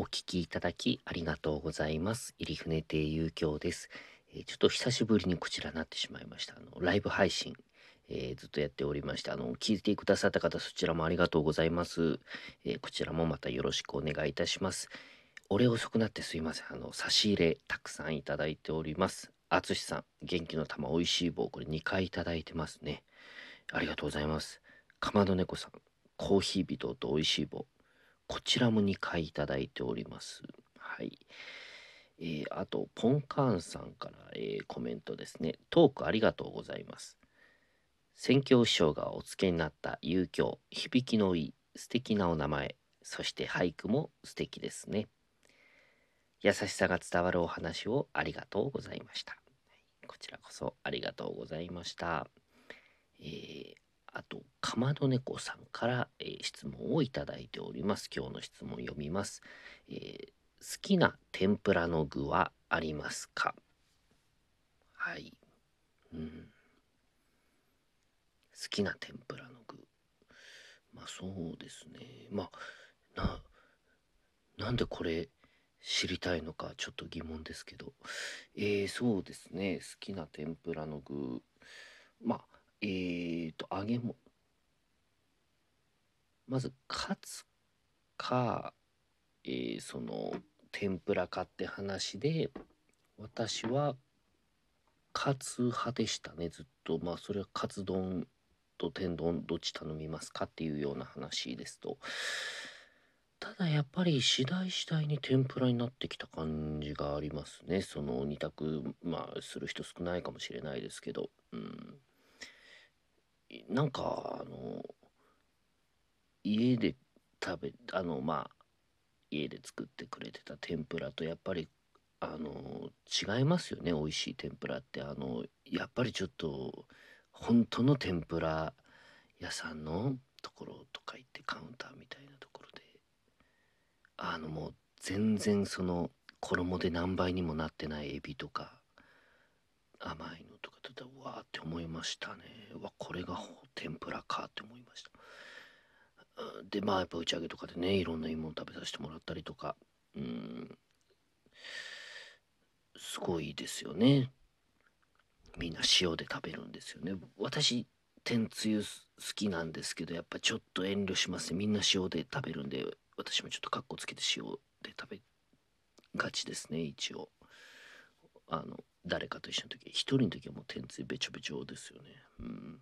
お聞きいただきありがとうございます。入船亭遊興です、えーちょっと久しぶりにこちらになってしまいました。あのライブ配信、えーずっとやっておりまして、あの聞いてくださった方そちらもありがとうございます。えーこちらもまたよろしくお願いいたします。お礼遅くなってすいません。あの差し入れたくさんいただいております。あつしさん、元気の玉おいしい棒これ2回いただいてますね。ありがとうございます。かまど猫さん、コーヒー微糖とおいしい棒。こちらも2回いただいております。はい。えーあと、ポンカーンさんから、えーコメントですね。トークありがとうございます。宣教師匠がお付けになった遊興、響きのいい、素敵なお名前、そして俳句も素敵ですね。優しさが伝わるお話をありがとうございました。こちらこそありがとうございました。えーあと、かまど猫さんから、えー質問をいただいております。今日の質問読みます。えー好きな天ぷらの具はありますか？はい。うん。好きな天ぷらの具。まあそうですね。まあ、な、なんでこれ知りたいのかちょっと疑問ですけど。えー、そうですね。好きな天ぷらの具。まあ、えーと、揚げも、まず、カツか、えーその、天ぷらかって話で、私は、カツ派でしたね、ずっと。まあ、それはカツ丼と天丼、どっち頼みますかっていうような話ですと。ただやっぱり次第次第に天ぷらになってきた感じがありますね。その二択、まあ、する人少ないかもしれないですけど。うん。なんか、あの、家で食べ、あの、まあ、家で作ってくれてた天ぷらとやっぱり、あの、違いますよね、美味しい天ぷらって。あの、やっぱりちょっと、本当の天ぷら屋さんのところとか行ってカウンターみたいなところで、あの、もう全然その、衣で何倍にもなってないエビとか、甘いのうわーって思いましたね。わこれが天ぷらかって思いました。でまあやっぱ打ち上げとかでねいろんないいもの食べさせてもらったりとか。うん。すごいですよね。みんな塩で食べるんですよね。私天つゆ好きなんですけどやっぱちょっと遠慮しますね。みんな塩で食べるんで私もちょっとカッコつけて塩で食べがちですね一応。あの誰かと一緒の時一人の時はもう天つゆべちょべちょですよね。うん。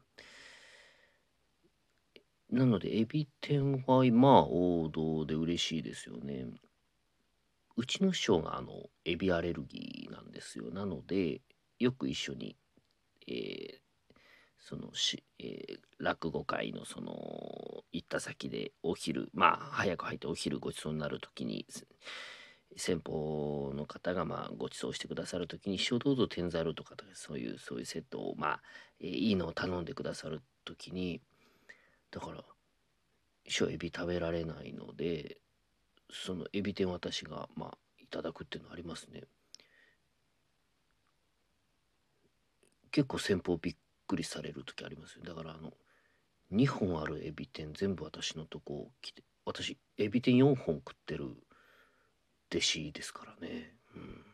なのでエビ天はまあ王道で嬉しいですよね。うちの師匠があのエビアレルギーなんですよ。なのでよく一緒に、えーそのし、えー落語会のその行った先でお昼まあ早く入ってお昼ごちそうになる時に先方の方がまあご馳走してくださる時に「師匠どうぞ天ざる」とかそういうそういうセットをまあ、えーいいのを頼んでくださる時にだから師匠エビ食べられないのでそのエビ天私がまあいただくっていうのありますね。結構先方びっくりされる時ありますよ。だからあの2本あるエビ天全部私のとこ来て私エビ天4本食ってる弟子ですからね、うん、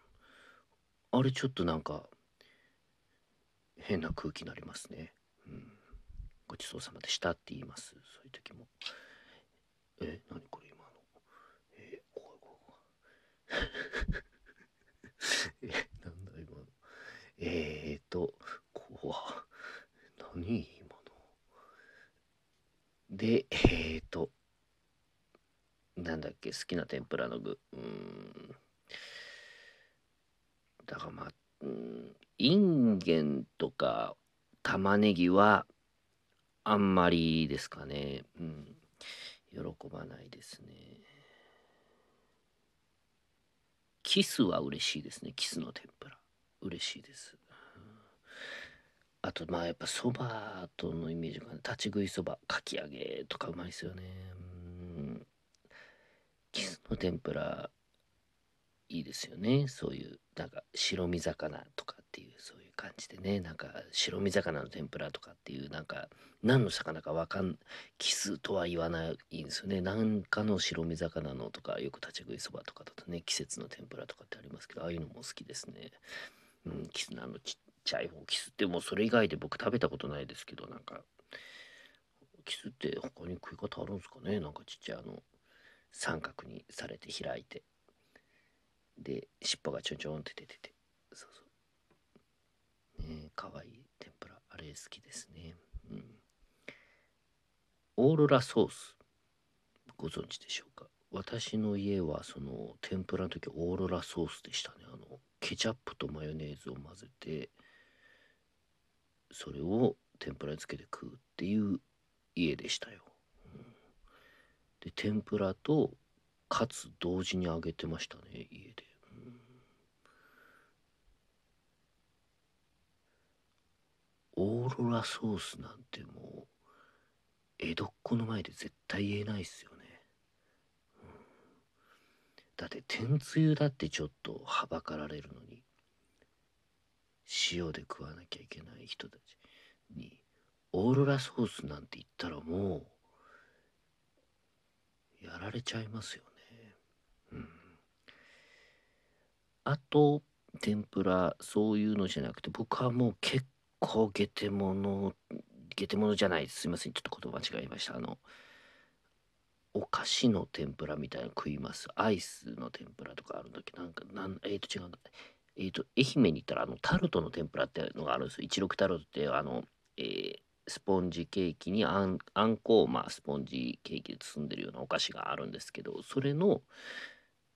あれちょっとなんか変な空気になりますね、うん、ごちそうさまでしたって言います。そういう時も。え？何これ今のえ怖い怖い怖いえなんだ今のえーと怖何今のでえーとなんだっけ好きな天ぷらの具。うん。だからまあうん。インゲンとか玉ねぎはあんまりですかね。うん。喜ばないですね。キスは嬉しいですね。キスの天ぷら。嬉しいです。あとまあやっぱそばとのイメージが立ち食いそばかき揚げとかうまいですよね。うん。の天ぷらいいですよね。そういう、なんか白身魚とかっていう、そういう感じでね、なんか白身魚の天ぷらとかっていう、なんか何の魚かわかん、キスとは言わないんですよね。なんかの白身魚のとか、よく立ち食いそばとかだとね、季節の天ぷらとかってありますけど、ああいうのも好きですね。うん、キスのあのちっちゃい方、キスってもうそれ以外で僕食べたことないですけど、なんか、キスって他に食い方あるんですかねなんかちっちゃいあの、三角にされて開いて。で尻尾がちょんちょんって出てて。そうそう。ねかわいい天ぷら。あれ好きですね。うん。オーロラソース。ご存知でしょうか？私の家はその天ぷらの時オーロラソースでしたね。あのケチャップとマヨネーズを混ぜてそれを天ぷらにつけて食うっていう家でしたよ、で天ぷらとカツ同時に揚げてましたね家で。うん。オーロラソースなんてもう江戸っ子の前で絶対言えないっすよね、うん、だって天つゆだってちょっとはばかられるのに塩で食わなきゃいけない人たちにオーロラソースなんて言ったらもうやられちゃいますよねうんあと天ぷらそういうのじゃなくて僕はもう結構ゲテモノ、ゲテモノじゃないすいません。ちょっと言葉違いました。あの、お菓子の天ぷらみたいなの食います。アイスの天ぷらとかあるんだけ、なんか、なんえっ、ー、と違うんだ。えっ、ー、と、愛媛に行ったら、あの、タルトの天ぷらっていうのがあるんですよ。16タルトって、あの、えー、スポンジケーキにあんあんこを、まあ、スポンジケーキで包んでるようなお菓子があるんですけど、それの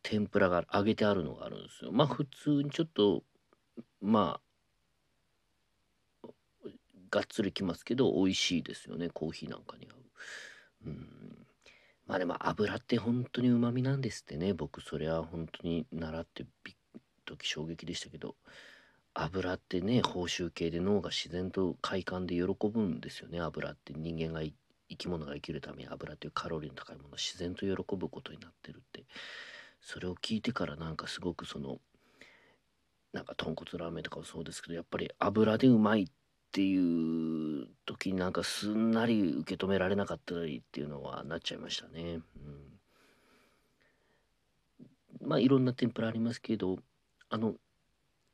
天ぷらが揚げてあるのがあるんですよ。まあ、普通にちょっと、まあ、がっつりきますけど美味しいですよね。コーヒーなんかに合う。うん。まあでも油って本当にうまみなんですってね。僕それは本当に習ってびっ時衝撃でしたけど。油ってね報酬系で脳が自然と快感で喜ぶんですよね。油って人間が生き物が生きるために油っていうカロリーの高いものを自然と喜ぶことになってるって。それを聞いてからなんかすごくそのなんか豚骨ラーメンとかもそうですけどやっぱり油でうまいっっていう時になんかすんなり受け止められなかったりっていうのはなっちゃいましたね。うん、まあいろんな天ぷらありますけどあの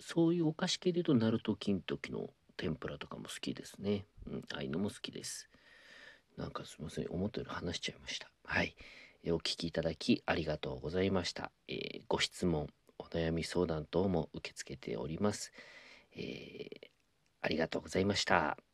そういうお菓子系で言うとナルト金時の天ぷらとかも好きですね。うん、ああいうのも好きです。なんかすみません思ったより話しちゃいました。はい。お聞きいただきありがとうございました。えー、ご質問、お悩み相談等も受け付けております。えーありがとうございました。